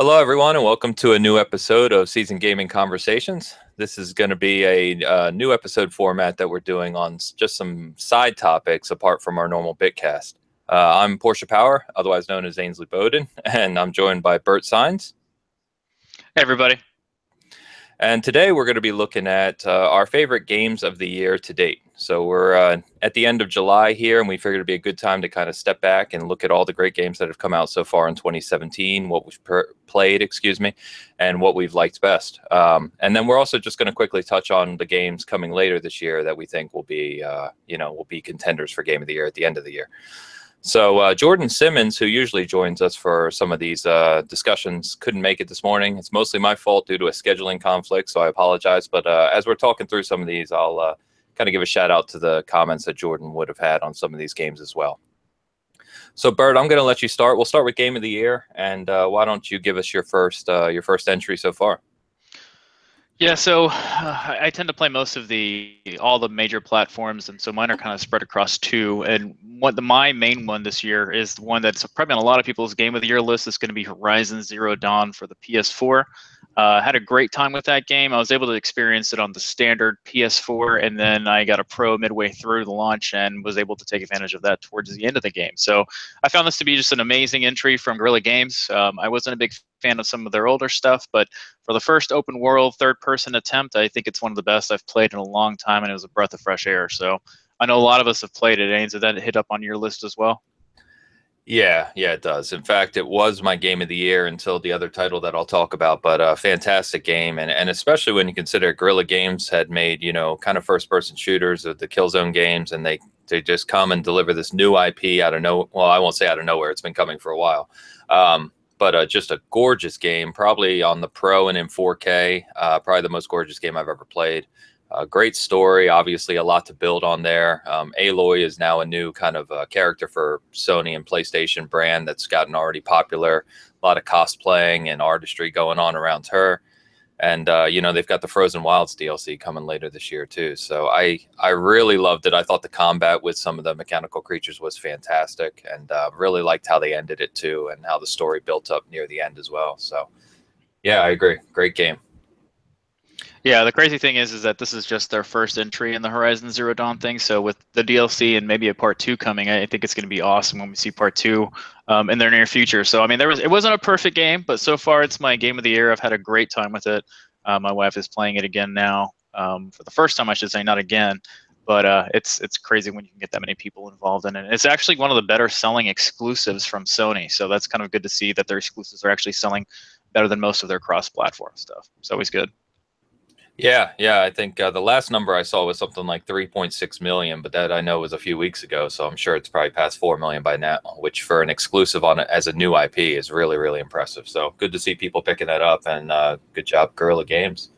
Hello, everyone, and welcome to a new episode of Season Gaming Conversations. This is going to be a uh, new episode format that we're doing on just some side topics apart from our normal Bitcast. Uh, I'm Portia Power, otherwise known as Ainsley Bowden, and I'm joined by Bert Signs. Hey, everybody. And today we're going to be looking at uh, our favorite games of the year to date. So we're uh, at the end of July here, and we figured it'd be a good time to kind of step back and look at all the great games that have come out so far in 2017, what we've per- played, excuse me, and what we've liked best. Um, and then we're also just going to quickly touch on the games coming later this year that we think will be, uh, you know, will be contenders for Game of the Year at the end of the year. So uh, Jordan Simmons, who usually joins us for some of these uh, discussions, couldn't make it this morning. It's mostly my fault due to a scheduling conflict, so I apologize. But uh, as we're talking through some of these, I'll uh, kind of give a shout out to the comments that Jordan would have had on some of these games as well. So Bert, I'm going to let you start. We'll start with game of the year, and uh, why don't you give us your first uh, your first entry so far? Yeah, so uh, I tend to play most of the all the major platforms, and so mine are kind of spread across two. And what the my main one this year is the one that's probably on a lot of people's game of the year list. Is going to be Horizon Zero Dawn for the PS4. Uh, had a great time with that game. I was able to experience it on the standard PS4, and then I got a Pro midway through the launch and was able to take advantage of that towards the end of the game. So I found this to be just an amazing entry from Guerrilla Games. Um, I wasn't a big fan of some of their older stuff, but for the first open world third person attempt, I think it's one of the best I've played in a long time, and it was a breath of fresh air. So I know a lot of us have played it. Ains, did that hit up on your list as well? Yeah, yeah, it does. In fact, it was my game of the year until the other title that I'll talk about. But a uh, fantastic game, and and especially when you consider Guerrilla Games had made you know kind of first person shooters of the Killzone games, and they they just come and deliver this new IP out of no well, I won't say out of nowhere. It's been coming for a while. Um, but uh, just a gorgeous game, probably on the Pro and in 4K. Uh, probably the most gorgeous game I've ever played. A great story, obviously a lot to build on there. Um, Aloy is now a new kind of uh, character for Sony and PlayStation brand that's gotten already popular. A lot of cosplaying and artistry going on around her, and uh, you know they've got the Frozen Wilds DLC coming later this year too. So I I really loved it. I thought the combat with some of the mechanical creatures was fantastic, and uh, really liked how they ended it too, and how the story built up near the end as well. So yeah, I agree. Great game. Yeah, the crazy thing is, is that this is just their first entry in the Horizon Zero Dawn thing. So with the DLC and maybe a part two coming, I think it's going to be awesome when we see part two um, in their near future. So I mean, there was it wasn't a perfect game, but so far it's my game of the year. I've had a great time with it. Uh, my wife is playing it again now um, for the first time, I should say, not again. But uh, it's it's crazy when you can get that many people involved in it. It's actually one of the better selling exclusives from Sony, so that's kind of good to see that their exclusives are actually selling better than most of their cross-platform stuff. It's always good. Yeah, yeah. I think uh, the last number I saw was something like 3.6 million, but that I know was a few weeks ago. So I'm sure it's probably past 4 million by now, which for an exclusive on it as a new IP is really, really impressive. So good to see people picking that up and uh, good job, Guerrilla Games.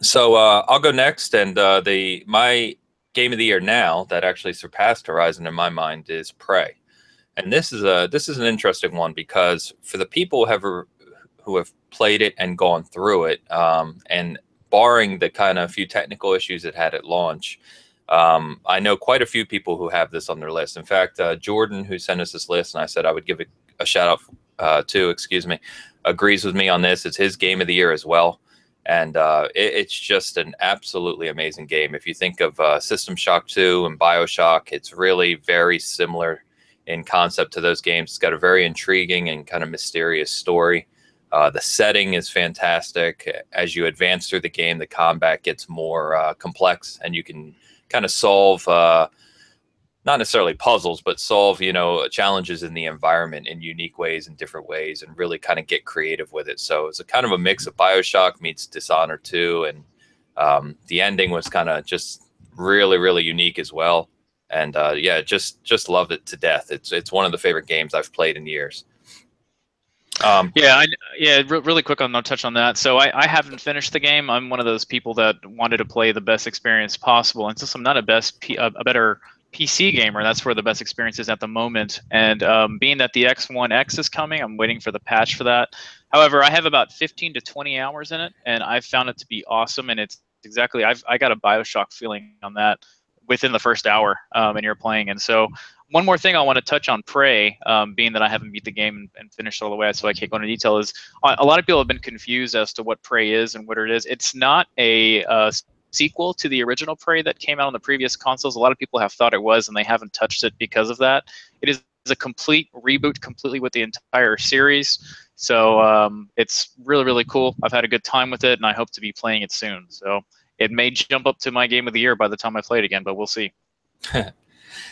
So uh, I'll go next. And uh, the my game of the year now that actually surpassed Horizon in my mind is Prey. And this is a this is an interesting one because for the people who have who have played it and gone through it. Um, and barring the kind of few technical issues it had at launch, um, I know quite a few people who have this on their list. In fact, uh, Jordan, who sent us this list, and I said I would give a shout out uh, to, excuse me, agrees with me on this. It's his game of the year as well. And uh, it, it's just an absolutely amazing game. If you think of uh, System Shock 2 and Bioshock, it's really very similar in concept to those games. It's got a very intriguing and kind of mysterious story. Uh, the setting is fantastic. As you advance through the game, the combat gets more uh, complex, and you can kind of solve uh, not necessarily puzzles, but solve you know challenges in the environment in unique ways and different ways, and really kind of get creative with it. So it's a kind of a mix of Bioshock meets Dishonored 2, and um, the ending was kind of just really, really unique as well. And uh, yeah, just just loved it to death. It's it's one of the favorite games I've played in years. Um, yeah, I, yeah. Re- really quick, on will touch on that. So I, I haven't finished the game. I'm one of those people that wanted to play the best experience possible, and since I'm not a best P, a better PC gamer, that's where the best experience is at the moment. And um, being that the X1X is coming, I'm waiting for the patch for that. However, I have about 15 to 20 hours in it, and I've found it to be awesome. And it's exactly I've I got a Bioshock feeling on that within the first hour, um, and you're playing. And so one more thing I want to touch on Prey, um, being that I haven't beat the game and, and, finished all the way, so I can't go into detail. Is a lot of people have been confused as to what Prey is and what it is. It's not a uh, sequel to the original Prey that came out on the previous consoles. A lot of people have thought it was, and they haven't touched it because of that. It is a complete reboot, completely with the entire series. So um, it's really, really cool. I've had a good time with it, and I hope to be playing it soon. So it may jump up to my game of the year by the time I play it again, but we'll see.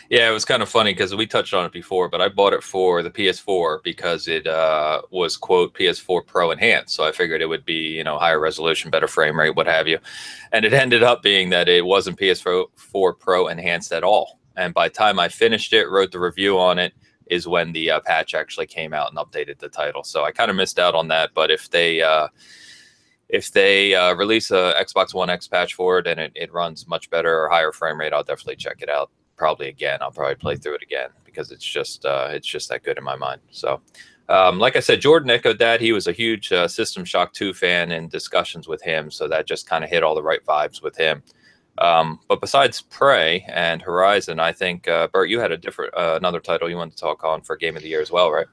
Yeah, it was kind of funny because we touched on it before, but I bought it for the PS4 because it uh, was quote PS4 Pro enhanced. So I figured it would be you know higher resolution, better frame rate, what have you. And it ended up being that it wasn't PS4 Pro enhanced at all. And by the time I finished it, wrote the review on it, is when the uh, patch actually came out and updated the title. So I kind of missed out on that. But if they uh, if they uh, release a Xbox One X patch for it and it, it runs much better or higher frame rate, I'll definitely check it out probably again. I'll probably play through it again because it's just uh, it's just that good in my mind. So, um, like I said, Jordan echoed that. He was a huge uh, System Shock 2 fan in discussions with him, so that just kind of hit all the right vibes with him. Um, but besides Prey and Horizon, I think uh, Bert, you had a different uh, another title you wanted to talk on for Game of the Year as well, right?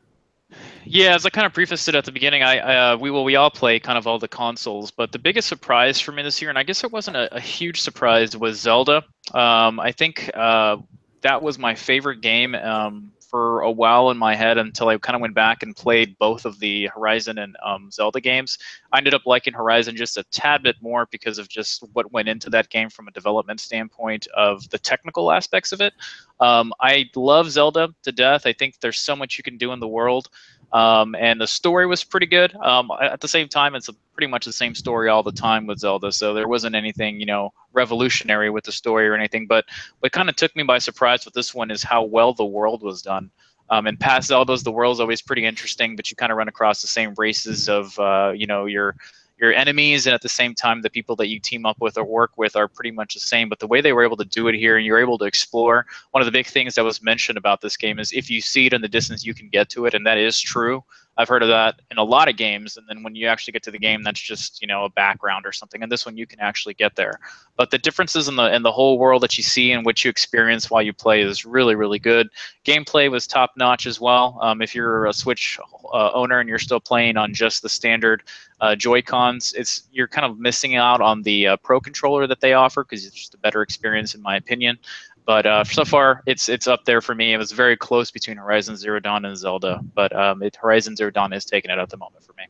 Yeah, as I kind of prefaced it at the beginning, I, uh, we will we all play kind of all the consoles, but the biggest surprise for me this year, and I guess it wasn't a, a huge surprise, was Zelda. Um, I think uh, that was my favorite game. Um, for a while in my head until I kind of went back and played both of the Horizon and um, Zelda games. I ended up liking Horizon just a tad bit more because of just what went into that game from a development standpoint of the technical aspects of it. Um, I love Zelda to death. I think there's so much you can do in the world. Um, and the story was pretty good. Um, at the same time, it's a, pretty much the same story all the time with Zelda, so there wasn't anything you know revolutionary with the story or anything. But what kind of took me by surprise with this one is how well the world was done. Um, in past Zeldas, the world's always pretty interesting, but you kind of run across the same races of uh, you know your your enemies and at the same time the people that you team up with or work with are pretty much the same but the way they were able to do it here and you're able to explore one of the big things that was mentioned about this game is if you see it in the distance you can get to it and that is true I've heard of that in a lot of games, and then when you actually get to the game, that's just you know a background or something. And this one, you can actually get there. But the differences in the in the whole world that you see and what you experience while you play is really really good. Gameplay was top notch as well. Um, if you're a Switch uh, owner and you're still playing on just the standard uh, Joy Cons, it's you're kind of missing out on the uh, Pro controller that they offer because it's just a better experience in my opinion. But uh, so far, it's it's up there for me. It was very close between Horizon Zero Dawn and Zelda, but um, it, Horizon Zero Dawn is taking it at the moment for me.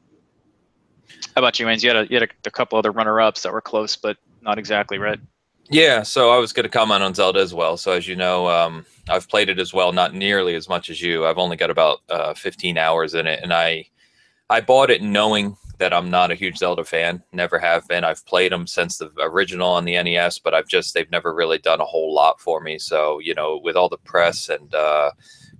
How about you, Wayne? You had a, you had a, a couple other runner-ups that were close, but not exactly right. Yeah, so I was going to comment on Zelda as well. So as you know, um, I've played it as well, not nearly as much as you. I've only got about uh, 15 hours in it, and I I bought it knowing that I'm not a huge Zelda fan. Never have been. I've played them since the original on the NES, but I've just they've never really done a whole lot for me. So you know, with all the press and uh,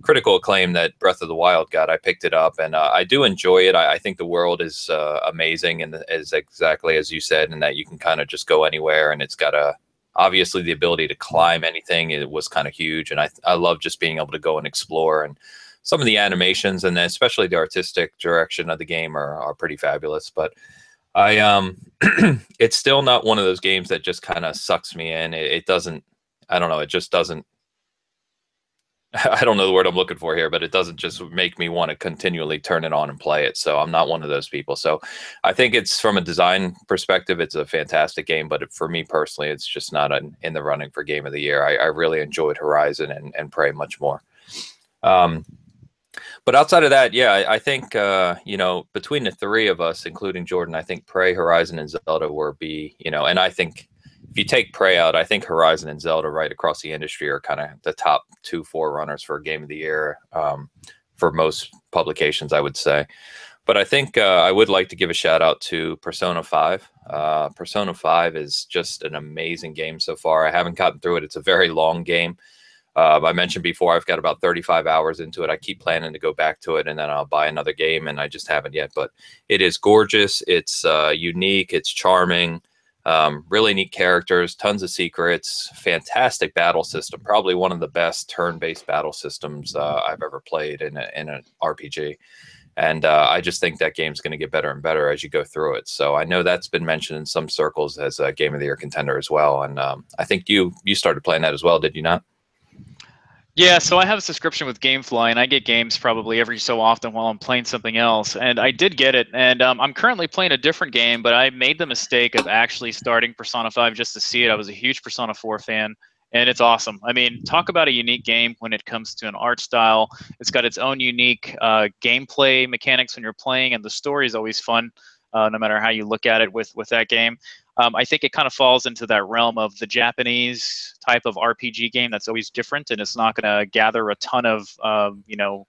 critical acclaim that Breath of the Wild got, I picked it up and uh, I do enjoy it. I, I think the world is uh, amazing and is exactly as you said, and that you can kind of just go anywhere, and it's got a obviously the ability to climb anything. It was kind of huge, and I I love just being able to go and explore and some of the animations and especially the artistic direction of the game are, are pretty fabulous. But I um, it's still not one of those games that just kind of sucks me in. It, it, doesn't. I don't know. It just doesn't. I don't know the word I'm looking for here, but it doesn't just make me want to continually turn it on and play it. So I'm not one of those people. So I think it's from a design perspective, it's a fantastic game. But for me personally, it's just not an, in the running for game of the year. I, I really enjoyed Horizon and, and Prey much more. Um, but outside of that, yeah, I, I think uh, you know between the three of us, including Jordan, I think Prey, Horizon, and Zelda will be you know, and I think if you take Prey out, I think Horizon and Zelda right across the industry are kind of the top two forerunners for Game of the Year um, for most publications, I would say. But I think uh, I would like to give a shout out to Persona 5. Uh, Persona 5 is just an amazing game so far. I haven't gotten through it. It's a very long game. Uh, I mentioned before, I've got about 35 hours into it. I keep planning to go back to it and then I'll buy another game, and I just haven't yet. But it is gorgeous. It's uh, unique. It's charming. Um, really neat characters, tons of secrets, fantastic battle system. Probably one of the best turn-based battle systems uh, I've ever played in, a, in an RPG. And uh, I just think that game's going to get better and better as you go through it. So I know that's been mentioned in some circles as a Game of the Year contender as well. And um, I think you you started playing that as well, did you not? Yeah, so I have a subscription with GameFly, and I get games probably every so often while I'm playing something else. And I did get it, and um, I'm currently playing a different game, but I made the mistake of actually starting Persona 5 just to see it. I was a huge Persona 4 fan, and it's awesome. I mean, talk about a unique game when it comes to an art style. It's got its own unique uh, gameplay mechanics when you're playing, and the story is always fun, uh, no matter how you look at it with with that game. Um, I think it kind of falls into that realm of the Japanese type of RPG game that's always different, and it's not going to gather a ton of, um, you know,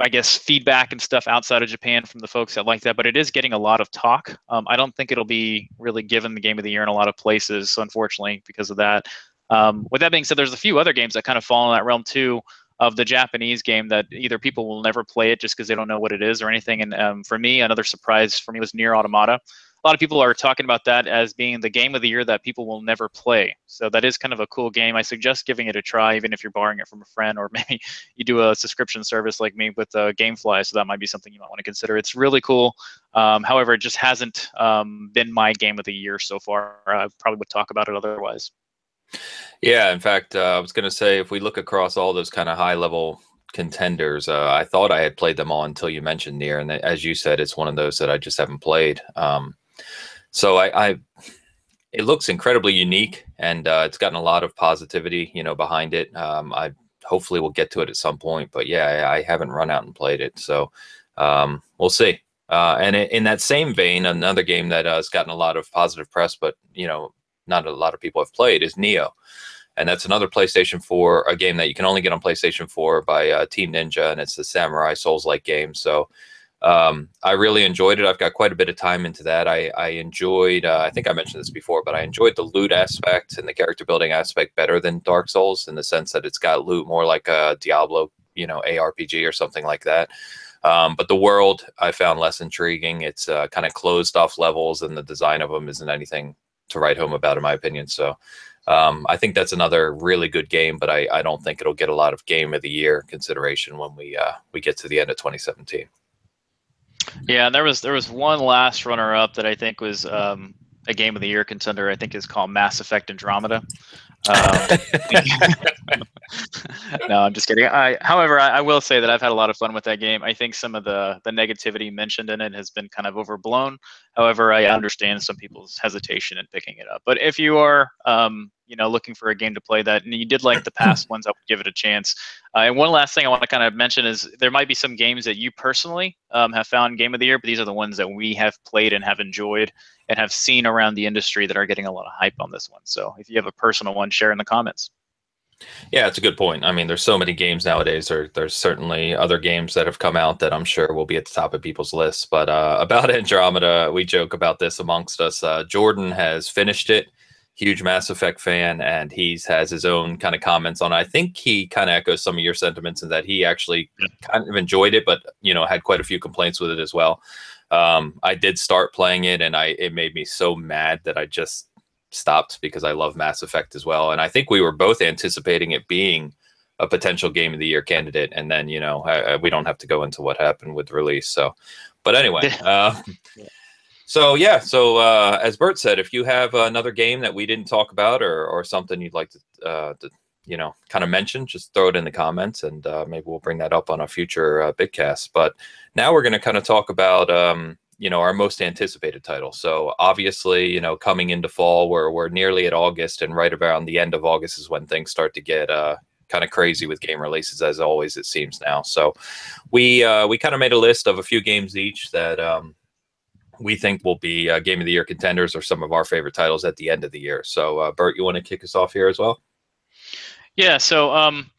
I guess feedback and stuff outside of Japan from the folks that like that. But it is getting a lot of talk. Um, I don't think it'll be really given the game of the year in a lot of places, unfortunately, because of that. Um, with that being said, there's a few other games that kind of fall in that realm too of the Japanese game that either people will never play it just because they don't know what it is or anything. And um, for me, another surprise for me was NieR Automata a lot of people are talking about that as being the game of the year that people will never play. So that is kind of a cool game. I suggest giving it a try, even if you're borrowing it from a friend, or maybe you do a subscription service like me with uh, GameFly. So that might be something you might want to consider. It's really cool. Um, however, it just hasn't um, been my game of the year so far. I probably would talk about it otherwise. Yeah, in fact, uh, I was going to say if we look across all those kind of high level contenders. Uh, I thought I had played them all until you mentioned NieR, and as you said, it's one of those that I just haven't played. Um, so I, I it looks incredibly unique and uh, it's gotten a lot of positivity you know behind it. Um, i hopefully we'll get to it at some point but yeah i, I haven't run out and played it. So um, we'll see. Uh, and in that same vein another game that uh, has gotten a lot of positive press but you know not a lot of people have played is Nioh, and that's another playstation 4 a game that you can only get on playstation 4 by uh, team ninja and it's the samurai souls like game. So um, I really enjoyed it. I've got quite a bit of time into that. I, I enjoyed, uh, I think I mentioned this before, but I enjoyed the loot aspect and the character building aspect better than Dark Souls in the sense that it's got loot more like a Diablo, you know, ARPG or something like that. Um, but the world I found less intriguing. It's uh, kind of closed off levels, and the design of them isn't anything to write home about, in my opinion. So um, I think that's another really good game, but I, I don't think it'll get a lot of game of the year consideration when we uh, we get to the end of 2017. Yeah, and there was there was one last runner up that I think was um, a game of the year contender. I think is called Mass Effect Andromeda. Um, no, I'm just kidding. I, however, I, I, will say that I've had a lot of fun with that game. I think some of the the negativity mentioned in it has been kind of overblown. However, I understand some people's hesitation in picking it up. But if you are, um, you know, looking for a game to play that, and you did like the past ones, I would give it a chance. Uh, and one last thing I want to kind of mention is there might be some games that you personally um, have found game of the year, but these are the ones that we have played and have enjoyed and have seen around the industry that are getting a lot of hype on this one. So if you have a personal one, share in the comments. Yeah, it's a good point. I mean, there's so many games nowadays. There, there's certainly other games that have come out that I'm sure will be at the top of people's lists. But uh, about Andromeda, we joke about this amongst us. Uh, Jordan has finished it huge Mass Effect fan, and he's has his own kind of comments on it. I think he kind of echoes some of your sentiments in that he actually kind of enjoyed it, but you know had quite a few complaints with it as well. Um, I did start playing it, and I it made me so mad that I just stopped because I love Mass Effect as well, and I think we were both anticipating it being a potential game of the year candidate, and then you know I, I, we don't have to go into what happened with release. So, but anyway. Uh, so yeah, so uh, as Bert said, if you have another game that we didn't talk about or, or something you'd like to, uh, to you know, kind of mention, just throw it in the comments, and uh, maybe we'll bring that up on a future uh, Bitcast. But now we're going to kind of talk about, um, you know, our most anticipated title. So obviously, you know, coming into fall, we're we're nearly at August, and right around the end of August is when things start to get uh, kind of crazy with game releases, as always it seems now. So we uh, we kind of made a list of a few games each that. Um, we think will be uh, game of the year contenders or some of our favorite titles at the end of the year. So, uh, Bert, you want to kick us off here as well? Yeah. So, um,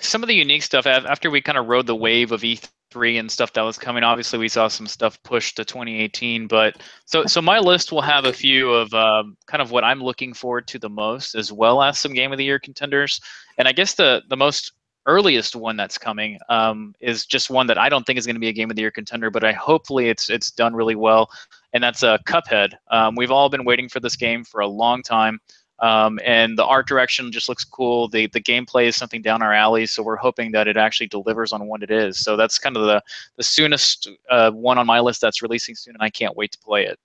some of the unique stuff after we kind of rode the wave of E3 and stuff that was coming. Obviously, we saw some stuff pushed to 2018. But so, so my list will have a few of um, kind of what I'm looking forward to the most, as well as some game of the year contenders. And I guess the the most earliest one that's coming um, is just one that I don't think is going to be a game of the year contender, but I hopefully it's it's done really well, and that's a uh, Cuphead. Um, we've all been waiting for this game for a long time, um, and the art direction just looks cool. The the gameplay is something down our alley, so we're hoping that it actually delivers on what it is. So that's kind of the the soonest uh, one on my list that's releasing soon, and I can't wait to play it.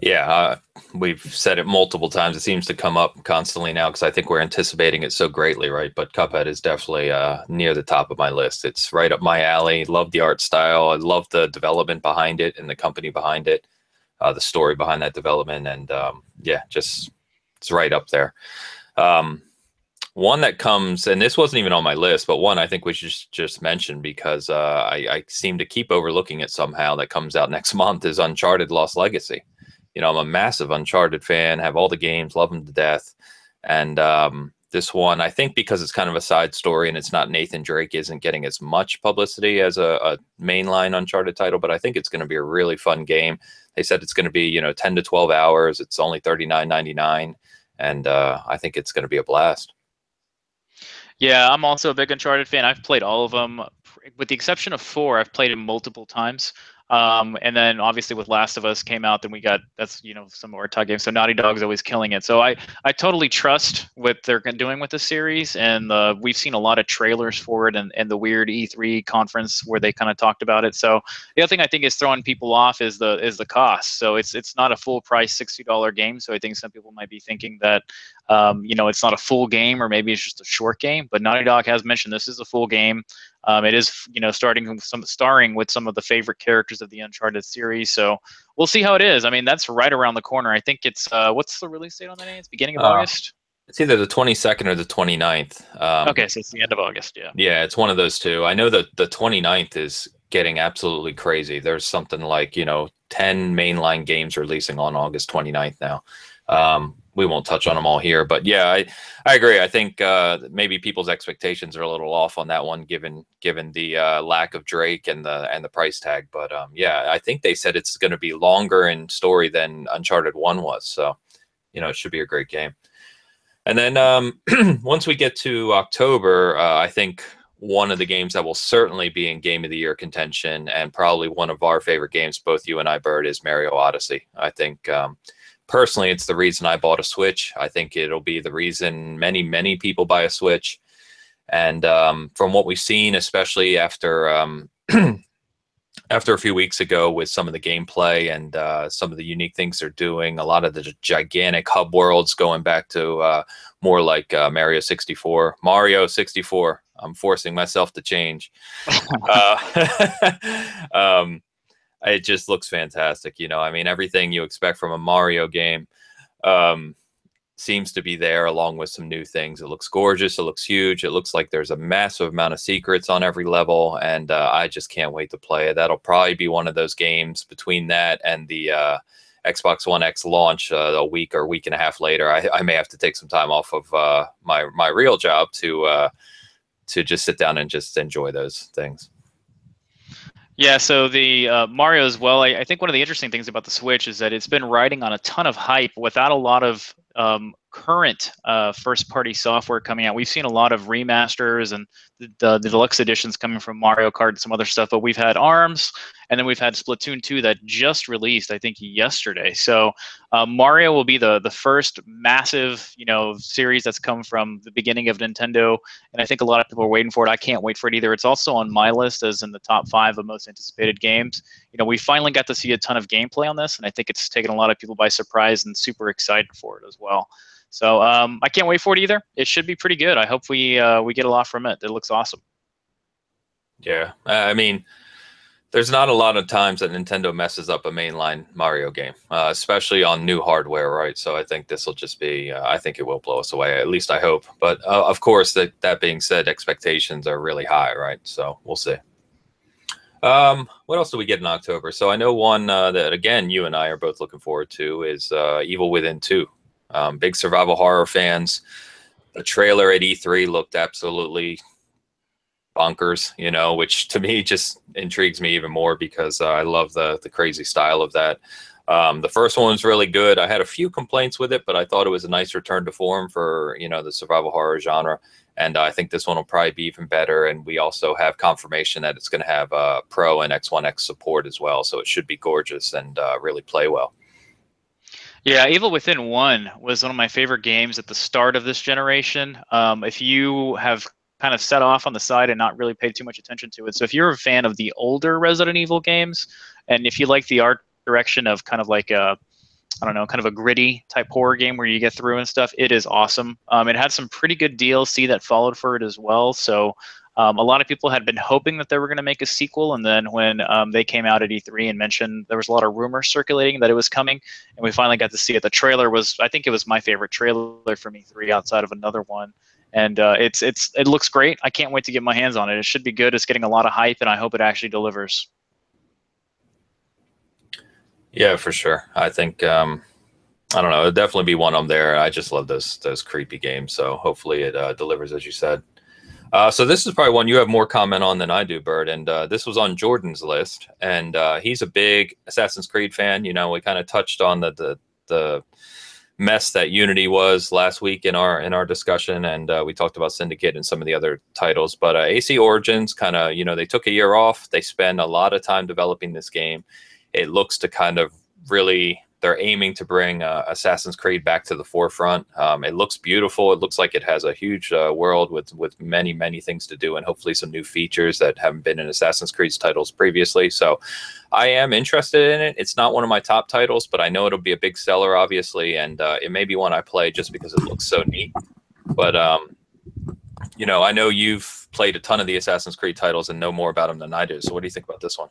Yeah, uh, we've said it multiple times. It seems to come up constantly now because I think we're anticipating it so greatly, right? But Cuphead is definitely uh, near the top of my list. It's right up my alley. Love the art style. I love the development behind it and the company behind it, uh, the story behind that development, and um, yeah, just it's right up there. Um, one that comes, and this wasn't even on my list, but one I think we should just, mention because uh, I, I seem to keep overlooking it somehow. That comes out next month is Uncharted Lost Legacy you know, I'm a massive Uncharted fan, have all the games, love them to death. And um, this one, I think because it's kind of a side story and it's not Nathan Drake, isn't getting as much publicity as a, a mainline Uncharted title, but I think it's going to be a really fun game. They said it's going to be, you know, 10 to 12 hours. It's only $39.99. And uh, I think it's going to be a blast. Yeah, I'm also a big Uncharted fan. I've played all of them, with the exception of four. I've played it multiple times. Um, and then obviously with Last of Us came out, then we got that's you know some more tug games. So Naughty Dog's always killing it. So I I totally trust what they're doing with the series, and we've seen a lot of trailers for it, and, and the weird E3 conference where they kind of talked about it. So the other thing I think is throwing people off is the is the cost. So it's it's not a full price sixty dollar game. So I think some people might be thinking that um, you know it's not a full game or maybe it's just a short game. But Naughty Dog has mentioned this is a full game. Um, it is, you know, starting with some starring with some of the favorite characters of the Uncharted series. So we'll see how it is. I mean, that's right around the corner. I think it's uh, what's the release date on that? It's beginning of uh, August. It's either the 22nd or the 29th. Um, okay, so it's the end of August. Yeah. Yeah, it's one of those two. I know that the 29th is getting absolutely crazy. There's something like you know 10 mainline games releasing on August 29th now. Um, we won't touch on them all here, but yeah, I, I agree. I think uh, maybe people's expectations are a little off on that one, given given the uh, lack of Drake and the and the price tag. But um, yeah, I think they said it's going to be longer in story than Uncharted One was, so you know it should be a great game. And then um, once we get to October, uh, I think one of the games that will certainly be in Game of the Year contention, and probably one of our favorite games, both you and I, Bert, is Mario Odyssey. I think. Um, personally, it's the reason I bought a Switch. I think it'll be the reason many, many people buy a Switch. And um, from what we've seen, especially after um, after a few weeks ago with some of the gameplay and uh, some of the unique things they're doing, a lot of the gigantic hub worlds going back to uh, more like uh, Mario 64, Mario 64. I'm forcing myself to change. Uh, um, it just looks fantastic. You know, I mean, everything you expect from a Mario game um, seems to be there, along with some new things. It looks gorgeous. It looks huge. It looks like there's a massive amount of secrets on every level, and uh, I just can't wait to play it. That'll probably be one of those games between that and the uh, Xbox One X launch uh, a week or week and a half later. I, I may have to take some time off of uh, my my real job to uh, to just sit down and just enjoy those things. Yeah, so the uh, Mario as well. I, I, think one of the interesting things about the Switch is that it's been riding on a ton of hype without a lot of um, current uh, first party software coming out. We've seen a lot of remasters and the, the, the, deluxe editions coming from Mario Kart and some other stuff, but we've had ARMS and then we've had Splatoon 2 that just released, I think, yesterday. So uh, Mario will be the, the first massive, you know, series that's come from the beginning of Nintendo. And I think a lot of people are waiting for it. I can't wait for it either. It's also on my list as in the top five of most anticipated games. You know, we finally got to see a ton of gameplay on this, and I think it's taken a lot of people by surprise and super excited for it as well. So um, I can't wait for it either. It should be pretty good. I hope we uh, we get a lot from it. It looks awesome. Yeah, I mean, there's not a lot of times that Nintendo messes up a mainline Mario game, uh, especially on new hardware, right? So I think this will just be. Uh, I think it will blow us away. At least I hope. But uh, of course, that that being said, expectations are really high, right? So we'll see. Um, what else do we get in October? So I know one uh, that again you and I are both looking forward to is uh, Evil Within Two. Um, big survival horror fans. The trailer at E3 looked absolutely bonkers, you know, which to me just intrigues me even more because uh, I love the the crazy style of that. Um, the first one was really good. I had a few complaints with it, but I thought it was a nice return to form for you know the survival horror genre. And uh, I think this one will probably be even better. And we also have confirmation that it's going to have uh, Pro and X1X support as well, so it should be gorgeous and uh, really play well. Yeah, Evil Within One was one of my favorite games at the start of this generation. Um, if you have kind of set off on the side and not really paid too much attention to it, so if you're a fan of the older Resident Evil games, and if you like the art direction of kind of like a I don't know, kind of a gritty type horror game where you get through and stuff. It is awesome. Um, it had some pretty good DLC that followed for it as well. So um, a lot of people had been hoping that they were going to make a sequel, and then when um, they came out at E3 and mentioned there was a lot of rumors circulating that it was coming, and we finally got to see it. The trailer was, I think, it was my favorite trailer from E3 outside of another one, and uh, it's it's it looks great. I can't wait to get my hands on it. It should be good. It's getting a lot of hype, and I hope it actually delivers. Yeah, for sure. I think um, I don't know. It'll definitely be one on there. I just love those those creepy games. So hopefully it uh, delivers as you said. Uh, so this is probably one you have more comment on than I do, Bert. And uh, this was on Jordan's list, and uh, he's a big Assassin's Creed fan. You know, we kind of touched on the, the the mess that Unity was last week in our in our discussion, and uh, we talked about Syndicate and some of the other titles. But uh, AC Origins, kind of, you know, they took a year off. They spend a lot of time developing this game. It looks to kind of really they're aiming to bring uh, Assassin's Creed back to the forefront. Um, it looks beautiful. It looks like it has a huge uh, world with with many many things to do, and hopefully some new features that haven't been in Assassin's Creed's titles previously. So, I am interested in it. It's not one of my top titles, but I know it'll be a big seller, obviously, and uh, it may be one I play just because it looks so neat. But um, you know, I know you've played a ton of the Assassin's Creed titles and know more about them than I do. So, what do you think about this one?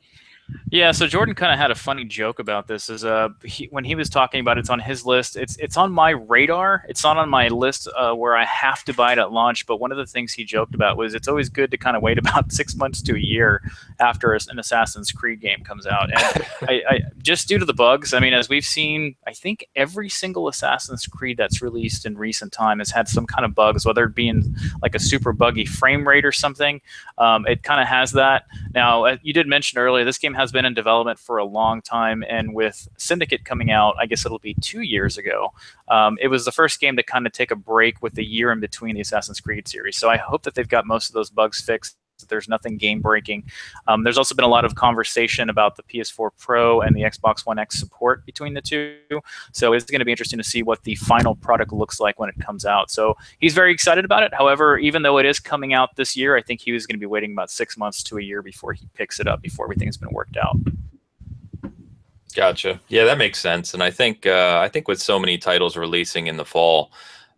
Yeah, so Jordan kind of had a funny joke about this. Is uh, he, when he was talking about it's on his list. It's it's on my radar. It's not on my list uh, where I have to buy it at launch. But one of the things he joked about was it's always good to kind of wait about six months to a year after an Assassin's Creed game comes out. And I, I, just due to the bugs, I mean, as we've seen, I think every single Assassin's Creed that's released in recent time has had some kind of bugs, whether it be in like a super buggy frame rate or something. Um, it kind of has that. Now, uh, you did mention earlier this game has been in development for a long time, and with Syndicate coming out, I guess it'll be two years ago. Um, it was the first game to kind of take a break with the year in between the Assassin's Creed series. So I hope that they've got most of those bugs fixed there's nothing game breaking. Um, there's also been a lot of conversation about the PS4 Pro and the Xbox One X support between the two. So it's going to be interesting to see what the final product looks like when it comes out. So he's very excited about it. However, even though it is coming out this year, I think he was going to be waiting about six months to a year before he picks it up, before everything's been worked out. Gotcha. Yeah, that makes sense. And I think uh, I think with so many titles releasing in the fall,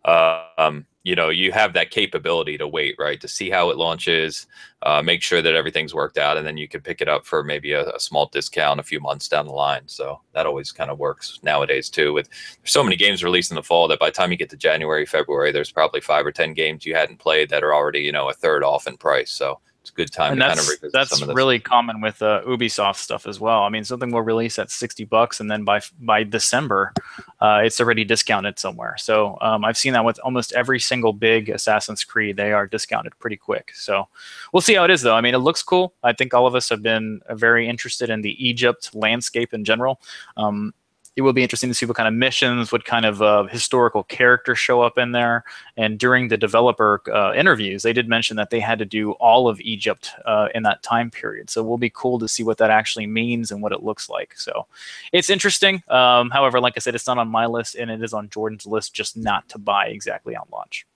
uh, um, you know you have that capability to wait right to see how it launches uh, make sure that everything's worked out and then you can pick it up for maybe a, a small discount a few months down the line. So that always kind of works nowadays too with so many games released in the fall that by the time you get to january february there's probably five or ten games you hadn't played that are already you know a third off in price. So it's a good time and to that's, kind of revisit that's really common with uh, Ubisoft stuff as well. I mean, something will release at sixty bucks, and then by by December, uh, it's already discounted somewhere. So um, I've seen that with almost every single big Assassin's Creed. They are discounted pretty quick. So we'll see how it is, though. I mean, it looks cool. I think all of us have been uh, very interested in the Egypt landscape in general. Um, it will be interesting to see what kind of missions, what kind of uh, historical characters show up in there. And during the developer uh, interviews, they did mention that they had to do all of Egypt uh, in that time period. So it will be cool to see what that actually means and what it looks like. So it's interesting. Um, however, like I said, it's not on my list and it is on Jordan's list, just not to buy exactly on launch.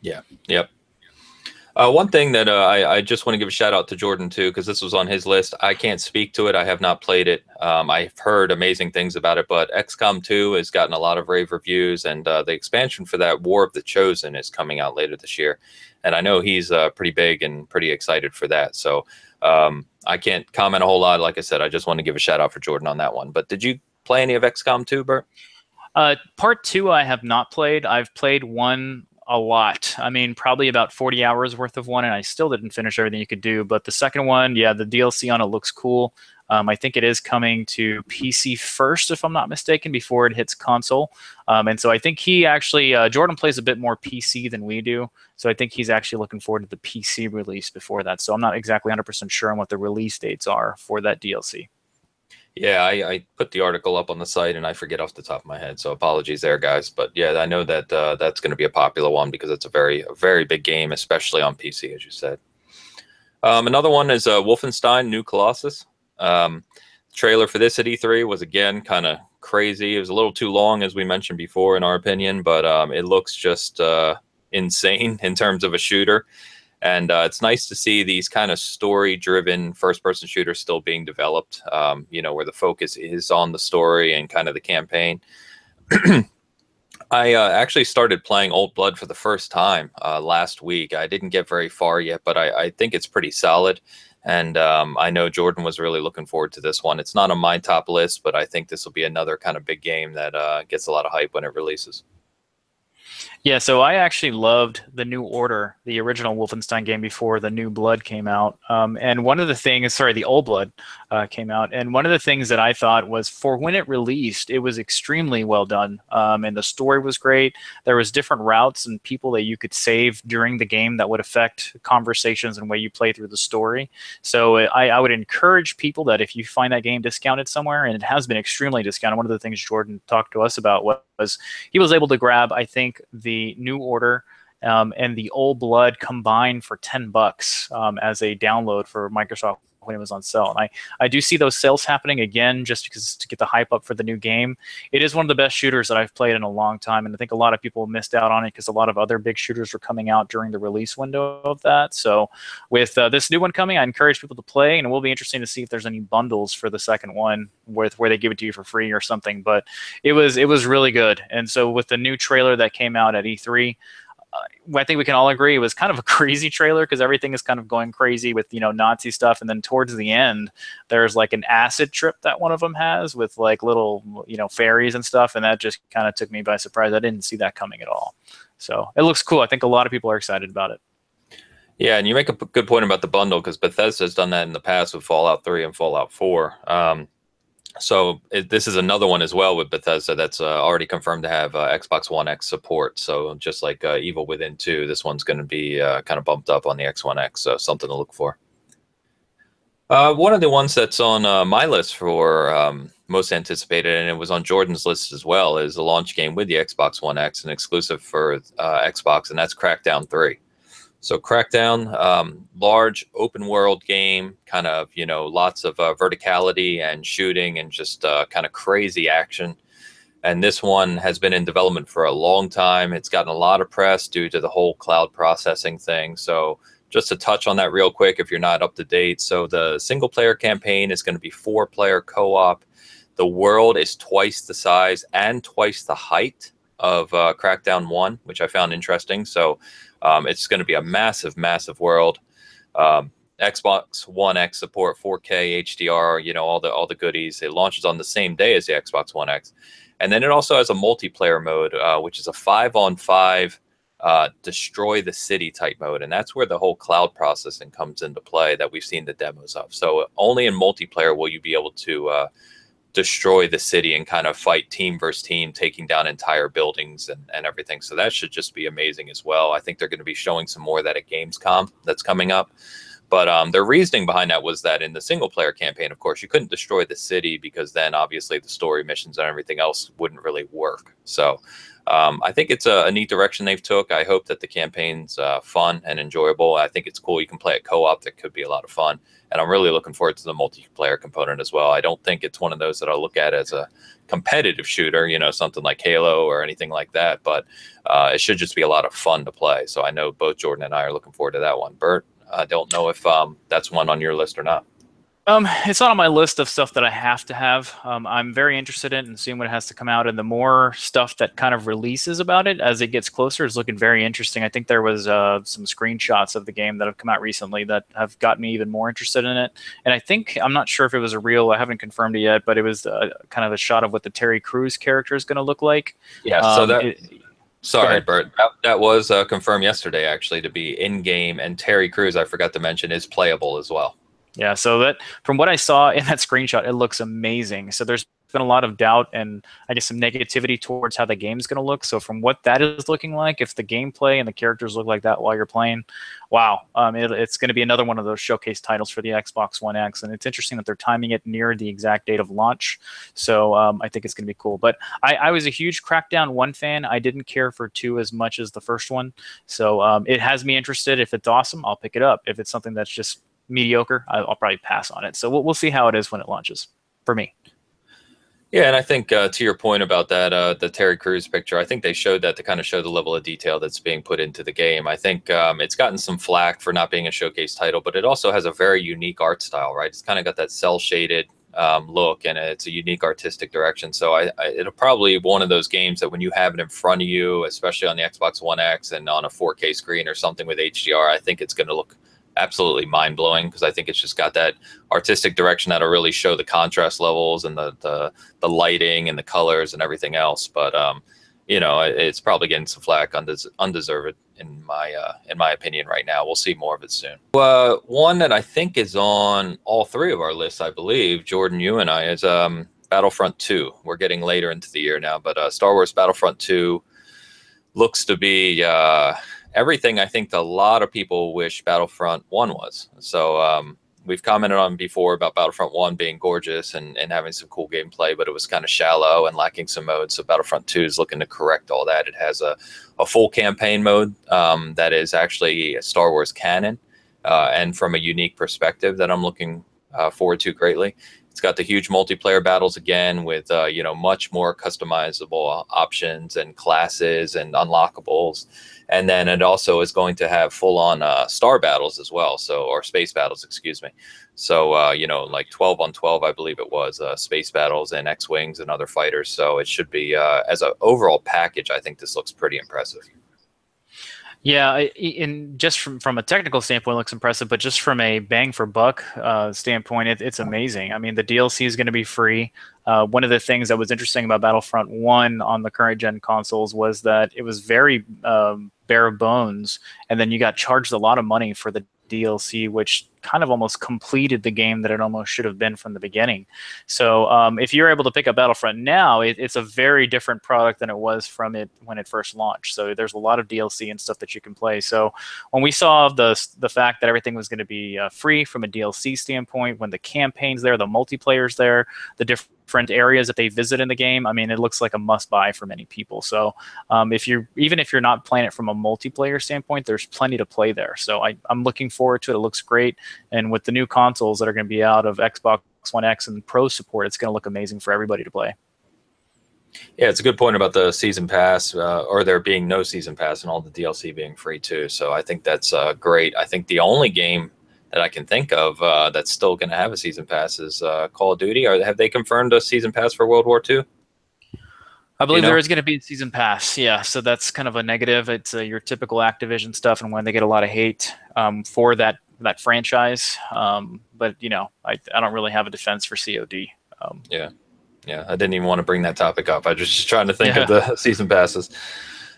Yeah. Yep. Uh, one thing that uh, I, I, just want to give a shout out to Jordan too, because this was on his list. I can't speak to it. I have not played it. Um, I've heard amazing things about it, but XCOM 2 has gotten a lot of rave reviews, and uh, the expansion for that War of the Chosen is coming out later this year. And I know he's uh, pretty big and pretty excited for that. So um, I can't comment a whole lot. Like I said, I just want to give a shout out for Jordan on that one. But did you play any of XCOM 2, Bert? Uh, part two, I have not played. I've played one a lot. I mean, probably about 40 hours worth of one, and I still didn't finish everything you could do. But the second one, yeah, the DLC on it looks cool. Um, I think it is coming to PC first, if I'm not mistaken, before it hits console. Um, and so I think he actually, uh, Jordan plays a bit more PC than we do. So I think he's actually looking forward to the PC release before that. So I'm not exactly 100% sure on what the release dates are for that DLC. Yeah, I, I, put the article up on the site and I forget off the top of my head, so apologies there, guys. But yeah, I know that uh, that's going to be a popular one because it's a very, a very big game, especially on PC, as you said. Um, another one is uh, Wolfenstein: New Colossus. Um, trailer for this at E3 was again kind of crazy. It was a little too long, as we mentioned before, in our opinion, but um, it looks just uh, insane in terms of a shooter. And uh, it's nice to see these kind of story-driven first-person shooters still being developed. Um, you know, where the focus is on the story and kind of the campaign. I uh, actually started playing Old Blood for the first time uh, last week. I didn't get very far yet, but I, I think it's pretty solid. And um, I know Jordan was really looking forward to this one. It's not on my top list, but I think this will be another kind of big game that uh, gets a lot of hype when it releases. Yeah, so I actually loved the New Order, the original Wolfenstein game before the New Blood came out. Um, and one of the things, sorry, the Old Blood uh, came out. And one of the things that I thought was for when it released, it was extremely well done. Um, and the story was great. There was different routes and people that you could save during the game that would affect conversations and way you play through the story. So I, I would encourage people that if you find that game discounted somewhere, and it has been extremely discounted, one of the things Jordan talked to us about was he was able to grab, I think, the New Order um, and the Old Blood combined for 10 bucks um, as a download for Microsoft when it was on sale. And I, I do see those sales happening again just because to get the hype up for the new game. It is one of the best shooters that I've played in a long time, and I think a lot of people missed out on it because a lot of other big shooters were coming out during the release window of that. So with uh, this new one coming, I encourage people to play, and it will be interesting to see if there's any bundles for the second one with where they give it to you for free or something. But it was it was really good, and so with the new trailer that came out at E3. I think we can all agree it was kind of a crazy trailer because everything is kind of going crazy with you know Nazi stuff, and then towards the end, there's like an acid trip that one of them has with like little you know fairies and stuff, and that just kind of took me by surprise. I didn't see that coming at all. So it looks cool. I think a lot of people are excited about it. Yeah, and you make a good point about the bundle because Bethesda has done that in the past with Fallout 3 and Fallout 4. Um, so it, this is another one as well with Bethesda that's uh, already confirmed to have uh, Xbox One X support. So just like uh, Evil Within 2, this one's going to be uh, kind of bumped up on the X One X. So something to look for. Uh, one of the ones that's on uh, my list for um, most anticipated, and it was on Jordan's list as well, is a launch game with the Xbox One X, an exclusive for Xbox, and that's Crackdown 3. So Crackdown, um, large open world game, kind of you know lots of uh, verticality and shooting and just uh, kind of crazy action. And this one has been in development for a long time. It's gotten a lot of press due to the whole cloud processing thing. So just to touch on that real quick, if you're not up to date, so the single player campaign is going to be four player co op. The world is twice the size and twice the height of uh, Crackdown 1, which I found interesting. So um, it's going to be a massive, massive world. Um, Xbox One X support 4K HDR, you know, all the all the goodies. It launches on the same day as the Xbox One X, and then it also has a multiplayer mode, uh, which is a five on five uh, destroy the city type mode, and that's where the whole cloud processing comes into play that we've seen the demos of. So only in multiplayer will you be able to uh, destroy the city and kind of fight team versus team, taking down entire buildings and, and everything. So that should just be amazing as well. I think they're going to be showing some more of that at Gamescom that's coming up. But um, their reasoning behind that was that in the single player campaign, of course, you couldn't destroy the city because then obviously the story missions and everything else wouldn't really work. So um, I think it's a, a, neat direction they've took. I hope that the campaign's uh, fun and enjoyable. I think it's cool. You can play it co-op. That could be a lot of fun, and I'm really looking forward to the multiplayer component as well. I don't think it's one of those that I'll look at as a competitive shooter, you know, something like Halo or anything like that. But uh, it should just be a lot of fun to play. So I know both Jordan and I are looking forward to that one. Bert, I don't know if um, that's one on your list or not. Um, it's not on my list of stuff that I have to have. Um, I'm very interested in and seeing what has to come out, and the more stuff that kind of releases about it as it gets closer is looking very interesting. I think there was uh, some screenshots of the game that have come out recently that have got me even more interested in it. And I think I'm not sure if it was a real. I haven't confirmed it yet, but it was uh, kind of a shot of what the Terry Crews character is going to look like. Yeah. Um, so that. It, Sorry, Bert. That, that was uh, confirmed yesterday, actually, to be in game. And Terry Crews, I forgot to mention, is playable as well. Yeah, so that from what I saw in that screenshot, it looks amazing. So there's been a lot of doubt and I guess some negativity towards how the game's going to look. So from what that is looking like, if the gameplay and the characters look like that while you're playing, wow, um, it, it's going to be another one of those showcase titles for the Xbox One X. And it's interesting that they're timing it near the exact date of launch. So um, I think it's going to be cool. But I, I, was a huge Crackdown One fan. I didn't care for two as much as the first one. So um, it has me interested. If it's awesome, I'll pick it up. If it's something that's just mediocre, I'll probably pass on it. So we'll, we'll see how it is when it launches for me. Yeah, and I think uh, to your point about that, uh, the Terry Crews picture, I think they showed that to kind of show the level of detail that's being put into the game. I think um, it's gotten some flack for not being a showcase title, but it also has a very unique art style, right? It's kind of got that cell shaded um, look and it's a unique artistic direction. So I, I, it'll probably be one of those games that when you have it in front of you, especially on the Xbox One X and on a 4K screen or something with HDR, I think it's going to look absolutely mind blowing because I think it's just got that artistic direction that'll really show the contrast levels and the the, the lighting and the colors and everything else. But um, you know, it's probably getting some flack undes- undeserved in my uh, in my opinion right now. We'll see more of it soon. Uh, one that I think is on all three of our lists, I believe, Jordan, you and I, is um, Battlefront 2. We're getting later into the year now, but uh, Star Wars Battlefront 2 looks to be uh, everything I think a lot of people wish Battlefront 1 was. So um, we've commented on before about Battlefront 1 being gorgeous and, and having some cool gameplay, but it was kind of shallow and lacking some modes. So Battlefront 2 is looking to correct all that. It has a, a full campaign mode um, that is actually a Star Wars canon uh, and from a unique perspective that I'm looking uh, forward to greatly. It's got the huge multiplayer battles again with uh, you know much more customizable options and classes and unlockables, and then it also is going to have full on uh, star battles as well. So or space battles, excuse me. So uh, you know like 12 on 12, I believe it was uh, space battles and X wings and other fighters. So it should be uh, as an overall package. I think this looks pretty impressive. Yeah, in just from from a technical standpoint, it looks impressive, but just from a bang for buck uh, standpoint, it, it's amazing. I mean, the DLC is going to be free. Uh, one of the things that was interesting about Battlefront One on the current gen consoles was that it was very um, bare bones, and then you got charged a lot of money for the DLC, which kind of almost completed the game that it almost should have been from the beginning. So um, if you're able to pick up Battlefront now, it, it's a very different product than it was from it when it first launched. So there's a lot of DLC and stuff that you can play. So when we saw the the fact that everything was going to be uh, free from a DLC standpoint, when the campaign's there, the multiplayer's there, the different different areas that they visit in the game, I mean, it looks like a must buy for many people. So um, if you're even if you're not playing it from a multiplayer standpoint, there's plenty to play there. So I, I'm looking forward to it. It looks great, and with the new consoles that are going to be out of Xbox One X and Pro support, it's going to look amazing for everybody to play. Yeah, it's a good point about the season pass, uh, or there being no season pass and all the DLC being free too. So I think that's uh, great. I think the only game that I can think of uh, that's still going to have a season pass is uh, Call of Duty. Or have they confirmed a season pass for World War II? I believe you know? there is going to be a season pass. Yeah, so that's kind of a negative. It's uh, your typical Activision stuff, and when they get a lot of hate um, for that that franchise. Um, but you know, I I don't really have a defense for COD. Um, yeah, yeah. I didn't even want to bring that topic up. I was just trying to think yeah. of the season passes.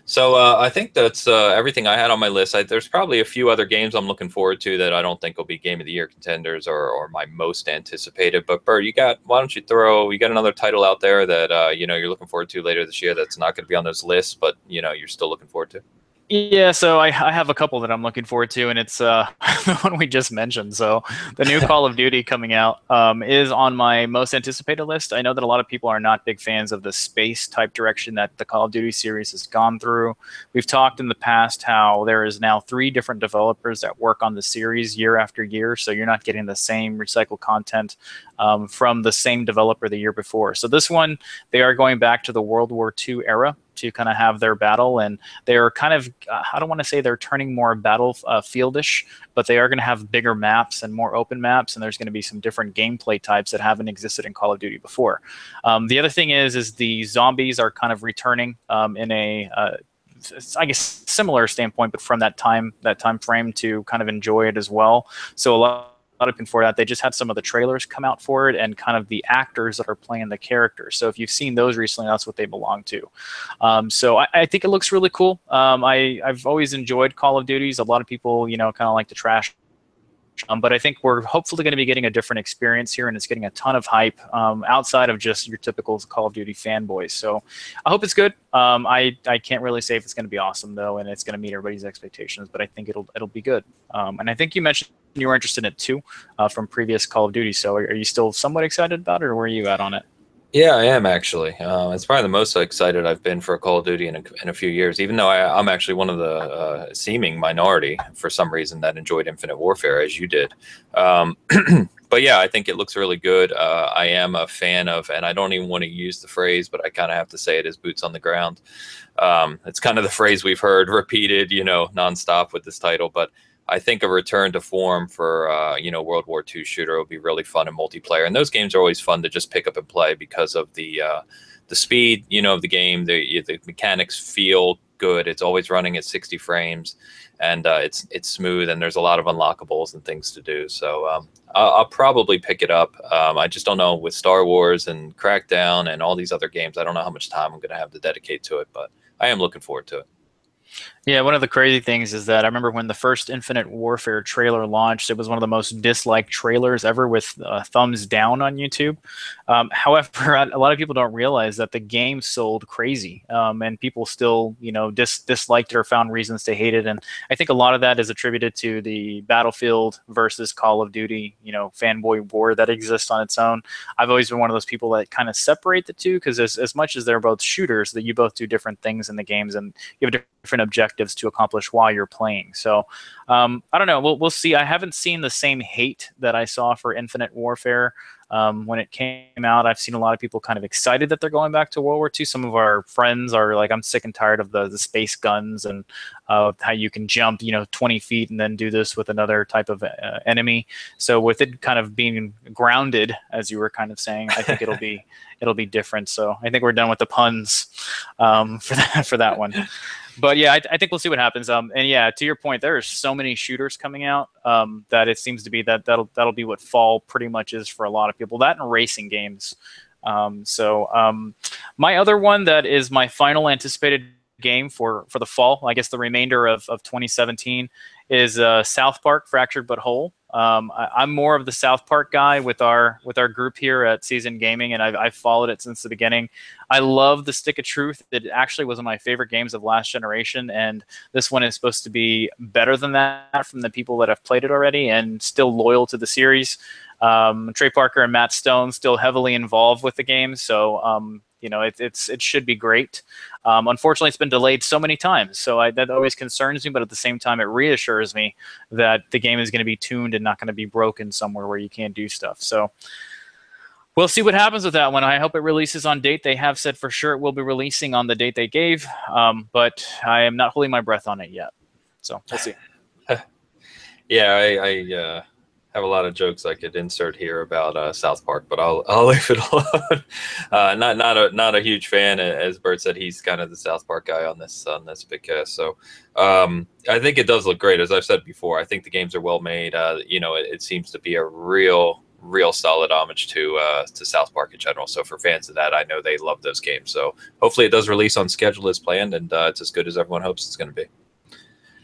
So uh, I think that's uh, everything I had on my list. I, there's probably a few other games I'm looking forward to that I don't think will be game of the year contenders or, or my most anticipated. But Bert, you got why don't you throw you got another title out there that uh, you know you're looking forward to later this year that's not going to be on those lists, but you know you're still looking forward to. Yeah, so I, I have a couple that I'm looking forward to, and it's uh, the one we just mentioned. So the new Call of Duty coming out um, is on my most anticipated list. I know that a lot of people are not big fans of the space type direction that the Call of Duty series has gone through. We've talked in the past how there is now three different developers that work on the series year after year, so you're not getting the same recycled content um, from the same developer the year before. So this one, they are going back to the World War II era to kind of have their battle, and they're kind of uh, I don't want to say they're turning more battlefieldish, uh, but they are going to have bigger maps and more open maps, and there's going to be some different gameplay types that haven't existed in Call of Duty before. Um, the other thing is, is the zombies are kind of returning um, in a uh, I guess similar standpoint, but from that time that time frame to kind of enjoy it as well. So a lot looking for that. They just had some of the trailers come out for it and kind of the actors that are playing the characters. So if you've seen those recently, that's what they belong to. Um, so I, I, think it looks really cool. Um, I, I've always enjoyed Call of Duties. A lot of people, you know, kind of like to trash um, but I think we're hopefully going to be getting a different experience here, and it's getting a ton of hype um, outside of just your typical Call of Duty fanboys. So I hope it's good. Um, I I can't really say if it's going to be awesome though, and it's going to meet everybody's expectations, but I think it'll it'll be good. Um, and I think you mentioned you were interested in it too uh, from previous Call of Duty. So are, are you still somewhat excited about it, or where are you at on it? Yeah, I am actually. Uh, it's probably the most excited I've been for a Call of Duty in a, in a few years. Even though I, am actually one of the uh, seeming minority for some reason that enjoyed Infinite Warfare as you did. Um, but yeah, I think it looks really good. Uh, I am a fan of, and I don't even want to use the phrase, but I kind of have to say it is boots on the ground. Um, it's kind of the phrase we've heard repeated, you know, nonstop with this title. But I think a return to form for uh, you know World War II shooter would be really fun in multiplayer, and those games are always fun to just pick up and play because of the uh, the speed, you know, of the game. The the mechanics feel good. It's always running at 60 frames, and uh, it's it's smooth, and there's a lot of unlockables and things to do. So um, I'll, I'll, probably pick it up. Um, I just don't know with Star Wars and Crackdown and all these other games. I don't know how much time I'm going to have to dedicate to it, but I am looking forward to it. Yeah, one of the crazy things is that I remember when the first Infinite Warfare trailer launched, it was one of the most disliked trailers ever with uh, thumbs down on YouTube. Um, however, a lot of people don't realize that the game sold crazy um, and people still, you know, dis- disliked it or found reasons to hate it. And I think a lot of that is attributed to the Battlefield versus Call of Duty, you know, fanboy war that exists on its own. I've always been one of those people that kind of separate the two because as, as much as they're both shooters, that you both do different things in the games and you have a different objectives to accomplish while you're playing. So um, I don't know. We'll, we'll see. I haven't seen the same hate that I saw for Infinite Warfare um, when it came out. I've seen a lot of people kind of excited that they're going back to World War II. Some of our friends are like, I'm sick and tired of the, the space guns and uh, how you can jump, you know, 20 feet and then do this with another type of uh, enemy. So with it kind of being grounded, as you were kind of saying, I think it'll be it'll be different. So I think we're done with the puns um, for that for that one but yeah, I, I, think we'll see what happens. Um, and yeah, to your point, there are so many shooters coming out um, that it seems to be that that'll that'll be what fall pretty much is for a lot of people. That and racing games. Um, so um, my other one that is my final anticipated game for for the fall, I guess the remainder of, of 2017, is uh, South Park Fractured But Whole. Um, I, am more of the South Park guy with our with our group here at Seasoned Gaming, and I've, I've, followed it since the beginning. I love the Stick of Truth. It actually was one of my favorite games of last generation, and this one is supposed to be better than that from the people that have played it already and still loyal to the series. Um, Trey Parker and Matt Stone still heavily involved with the game, so um, you know, it, it's it should be great. Um, unfortunately, it's been delayed so many times, so I, that always concerns me. But at the same time, it reassures me that the game is going to be tuned and not going to be broken somewhere where you can't do stuff. So we'll see what happens with that one. I hope it releases on date. They have said for sure it will be releasing on the date they gave, um, but I am not holding my breath on it yet. So we'll see. yeah, I, I uh, have a lot of jokes I could insert here about uh, South Park, but I'll I'll leave it alone. uh, not not a not a huge fan, as Bert said. He's kind of the South Park guy on this on this because so um, I think it does look great. As I've said before, I think the games are well made. Uh, you know, it, it, seems to be a real real solid homage to uh, to South Park in general. So for fans of that, I know they love those games. So hopefully it does release on schedule as planned, and uh, it's as good as everyone hopes it's going to be.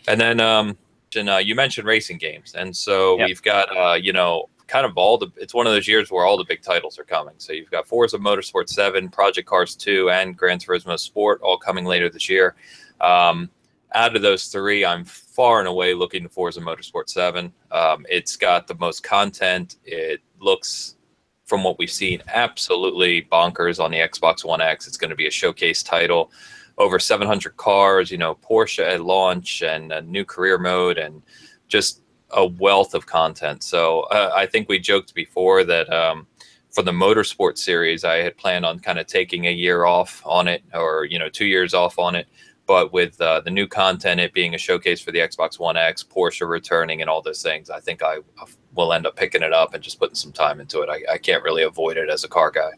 And then um, and uh, you mentioned racing games, and so yep. we've got uh, you know kind of all the. It's one of those years where all the big titles are coming. So you've got Forza Motorsport Seven, Project Cars Two, and Gran Turismo Sport all coming later this year. Um, out of those three, I'm far and away looking to Forza Motorsport Seven. Um, it's got the most content. It looks from what we've seen, absolutely bonkers on the Xbox One X. It's going to be a showcase title over 700 cars, you know, Porsche at launch and a new career mode and just a wealth of content. So uh, I think we joked before that um, for the motorsport series, I had planned on kind of taking a year off on it or, you know, two years off on it. But with uh, the new content, it being a showcase for the Xbox One X, Porsche returning, and all those things, I think I will end up picking it up and just putting some time into it. I, I can't really avoid it as a car guy.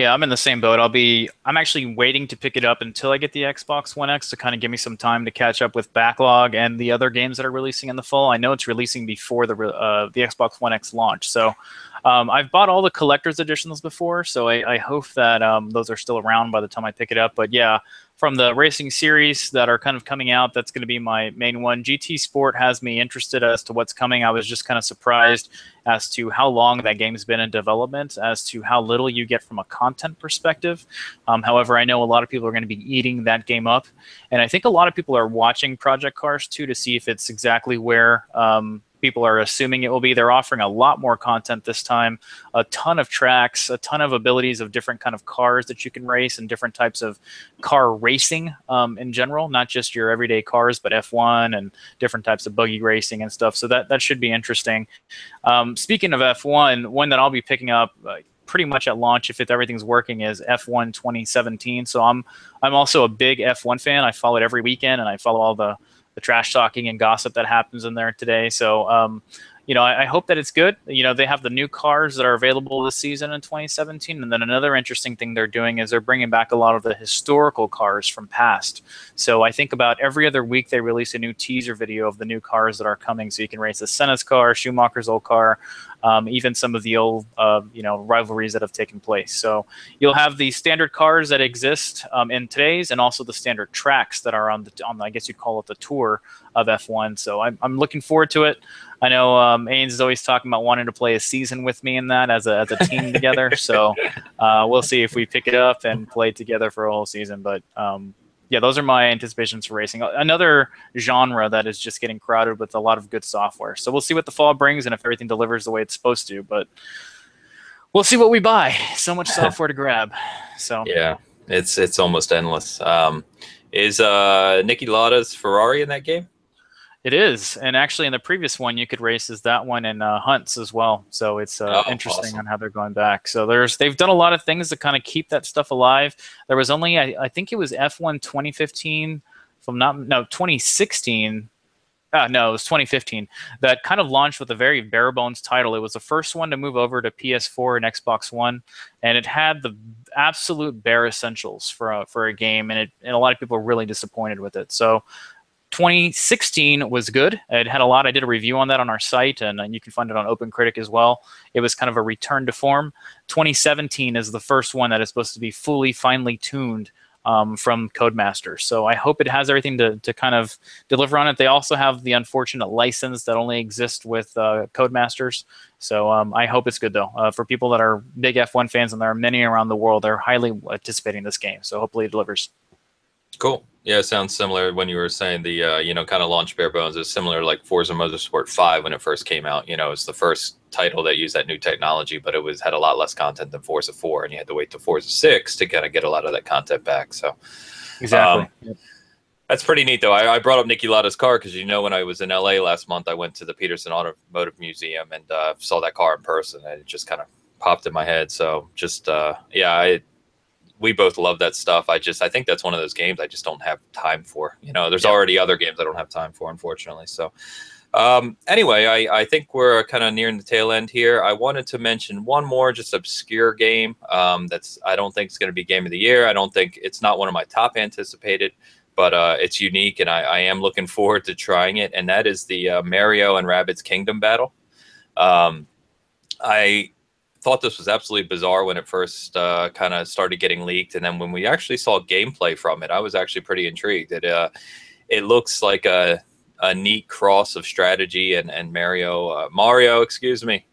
Yeah, I'm in the same boat. I'll be. I'm actually waiting to pick it up until I get the Xbox One X to kind of give me some time to catch up with backlog and the other games that are releasing in the fall. I know it's releasing before the uh, the Xbox One X launch, so um, I've bought all the collector's editions before, so I, I hope that um, those are still around by the time I pick it up. But yeah, from the racing series that are kind of coming out. That's going to be my main one. GT Sport has me interested as to what's coming. I was just kind of surprised as to how long that game's been in development, as to how little you get from a content perspective. Um, however, I know a lot of people are going to be eating that game up, and I think a lot of people are watching Project Cars 2 to see if it's exactly where um, people are assuming it will be. They're offering a lot more content this time, a ton of tracks, a ton of abilities of different kind of cars that you can race and different types of car racing um, in general, not just your everyday cars, but F1 and different types of buggy racing and stuff. So that, that should be interesting. Um, speaking of F1, one that I'll be picking up uh, pretty much at launch if it, everything's working is F1 2017. So I'm I'm also a big F1 fan. I follow it every weekend and I follow all the the trash talking and gossip that happens in there today. So, um, you know, I, I, hope that it's good. You know, they have the new cars that are available this season in 2017, and then another interesting thing they're doing is they're bringing back a lot of the historical cars from past. So I think about every other week they release a new teaser video of the new cars that are coming, so you can race the Senna's car, Schumacher's old car, um, even some of the old, uh, you know, rivalries that have taken place. So you'll have the standard cars that exist um, in today's, and also the standard tracks that are on the, on I guess you'd call it the tour of F1. So I'm, I'm looking forward to it. I know um, Ains is always talking about wanting to play a season with me in that as a, as a team together. So uh, we'll see if we pick it up and play together for a whole season. But um, yeah, those are my anticipations for racing. Another genre that is just getting crowded with a lot of good software. So we'll see what the fall brings and if everything delivers the way it's supposed to. But we'll see what we buy. So much software to grab. So yeah, it's it's almost endless. Um, is uh, Niki Lauda's Ferrari in that game? It is, and actually, in the previous one, you could race as that one in uh, Hunt's as well. So it's uh, oh, interesting awesome. on how they're going back. So there's they've done a lot of things to kind of keep that stuff alive. There was only I, I think it was F1 2015, from not no 2016. Uh, no, it was 2015 that kind of launched with a very bare bones title. It was the first one to move over to PS4 and Xbox One, and it had the absolute bare essentials for a, for a game, and, it, and a lot of people were really disappointed with it. So 2016 was good. It had a lot. I did a review on that on our site, and, you can find it on OpenCritic as well. It was kind of a return to form. 2017 is the first one that is supposed to be fully, finely tuned um, from Codemasters. So I hope it has everything to, to kind of deliver on it. They also have the unfortunate license that only exists with uh, Codemasters. So um, I hope it's good though. Uh, for people that are big F1 fans, and there are many around the world, they're highly anticipating this game. So hopefully it delivers. Cool. Yeah, it sounds similar when you were saying the uh, you know kind of launch bare bones. It's similar like Forza Motorsport Five when it first came out. You know, it's the first title that used that new technology, but it was had a lot less content than Forza Four, and you had to wait to Forza Six to kind of get a lot of that content back. So exactly. Um, That's pretty neat, though. I, I brought up Niki Lauda's car because you know when I was in LA last month, I went to the Petersen Automotive Museum and uh, saw that car in person, and it just kind of popped in my head. So just uh, yeah, I we both love that stuff. I just I think that's one of those games I just don't have time for. You know, there's yeah. already other games I don't have time for, unfortunately. So um, anyway, I, I think we're kind of nearing the tail end here. I wanted to mention one more just obscure game um, that's I don't think it's going to be game of the year. I don't think it's not one of my top anticipated, but uh, it's unique and I, I, am looking forward to trying it. And that is the uh, Mario and Rabbids Kingdom battle. Um, I thought this was absolutely bizarre when it first uh, kind of started getting leaked, and then when we actually saw gameplay from it, I was actually pretty intrigued. It uh, it looks like a a neat cross of strategy and and Mario uh, Mario, excuse me.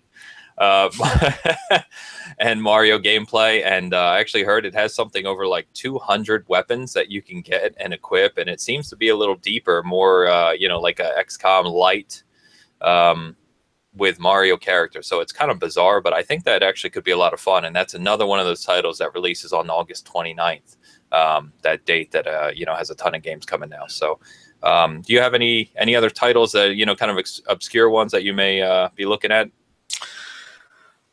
Uh, and Mario gameplay, and uh, I actually heard it has something over like 200 weapons that you can get and equip, and it seems to be a little deeper, more uh, you know, like a XCOM light um, with Mario characters. So it's kind of bizarre, but I think that actually could be a lot of fun. And that's another one of those titles that releases on August 29th. Um, that date that uh, you know has a ton of games coming now. So, um, do you have any any other titles that you know kind of ex- obscure ones that you may uh, be looking at?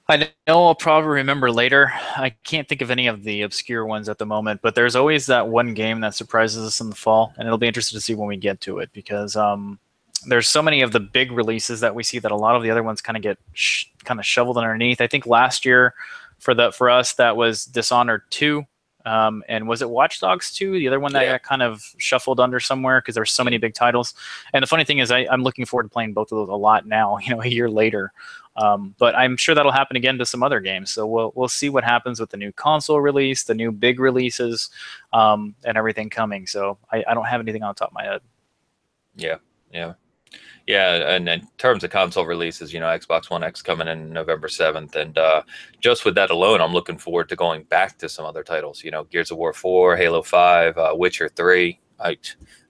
I know I'll probably remember later. I can't think of any of the obscure ones at the moment, but there's always that one game that surprises us in the fall, and it'll be interesting to see when we get to it because um, there's so many of the big releases that we see that a lot of the other ones kind of get sh- kind of shoveled underneath. I think last year for the for us that was Dishonored two, um, and was it Watch Dogs two? The other one that yeah. got kind of shuffled under somewhere because there's so many big titles. And the funny thing is, I, am looking forward to playing both of those a lot now. You know, a year later. Um, but I'm sure that'll happen again to some other games. So we'll we'll see what happens with the new console release, the new big releases, um, and everything coming. So I, I don't have anything on top of my head. Yeah, yeah. Yeah, and in terms of console releases, you know, Xbox One X coming in November seventh, and uh, just with that alone, I'm looking forward to going back to some other titles. You know, Gears of War four, Halo five, uh, Witcher three. I,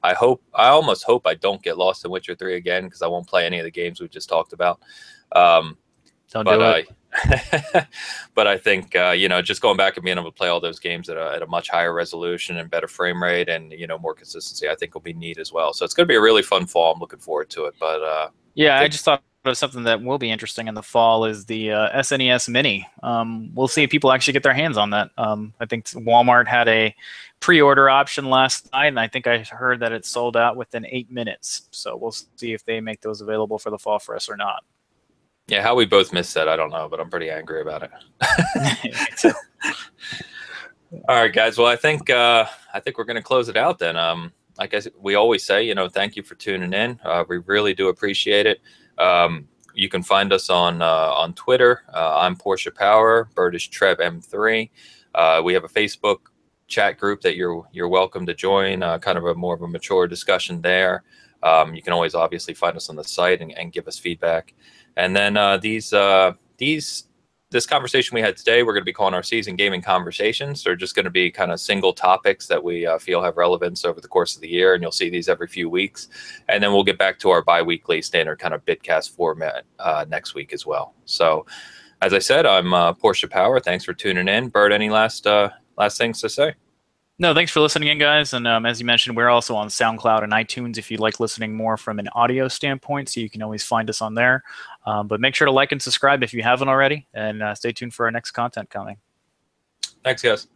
I hope, I almost hope I don't get lost in Witcher three again because I won't play any of the games we just talked about. Um, don't but, do it. but I think uh, you know just going back and being able to play all those games at a, at a much higher resolution and better frame rate and you know more consistency, I think will be neat as well. So it's going to be a really fun fall. I'm looking forward to it. But uh, yeah, I, I just thought of something that will be interesting in the fall is the uh, SNES Mini. Um, we'll see if people actually get their hands on that. Um, I think Walmart had a pre-order option last night, and I think I heard that it sold out within eight minutes. So we'll see if they make those available for the fall for us or not. Yeah, how we both missed that, I don't know, but I'm pretty angry about it. All right, guys. Well, I think uh, I think we're going to close it out then. Um, like I, we always say, you know, thank you for tuning in. Uh, we really do appreciate it. Um, you can find us on uh, on Twitter. Uh, I'm Porsche Power. Bert is Trev M3. Uh, we have a Facebook chat group that you're you're welcome to join. Uh, kind of a more of a mature discussion there. Um, you can always obviously find us on the site and, and give us feedback. And then uh, these uh, these this conversation we had today, we're going to be calling our seasoned gaming conversations. They're just going to be kind of single topics that we uh, feel have relevance over the course of the year, and you'll see these every few weeks. And then we'll get back to our bi-weekly standard kind of bitcast format uh, next week as well. So, as I said, I'm uh, Porsche Power. Thanks for tuning in. Bert, any last uh, last things to say? No, thanks for listening in, guys. And um, as you mentioned, we're also on SoundCloud and iTunes if you'd like listening more from an audio standpoint. So you can always find us on there. Um, but make sure to like and subscribe if you haven't already, and uh, stay tuned for our next content coming. Thanks, guys.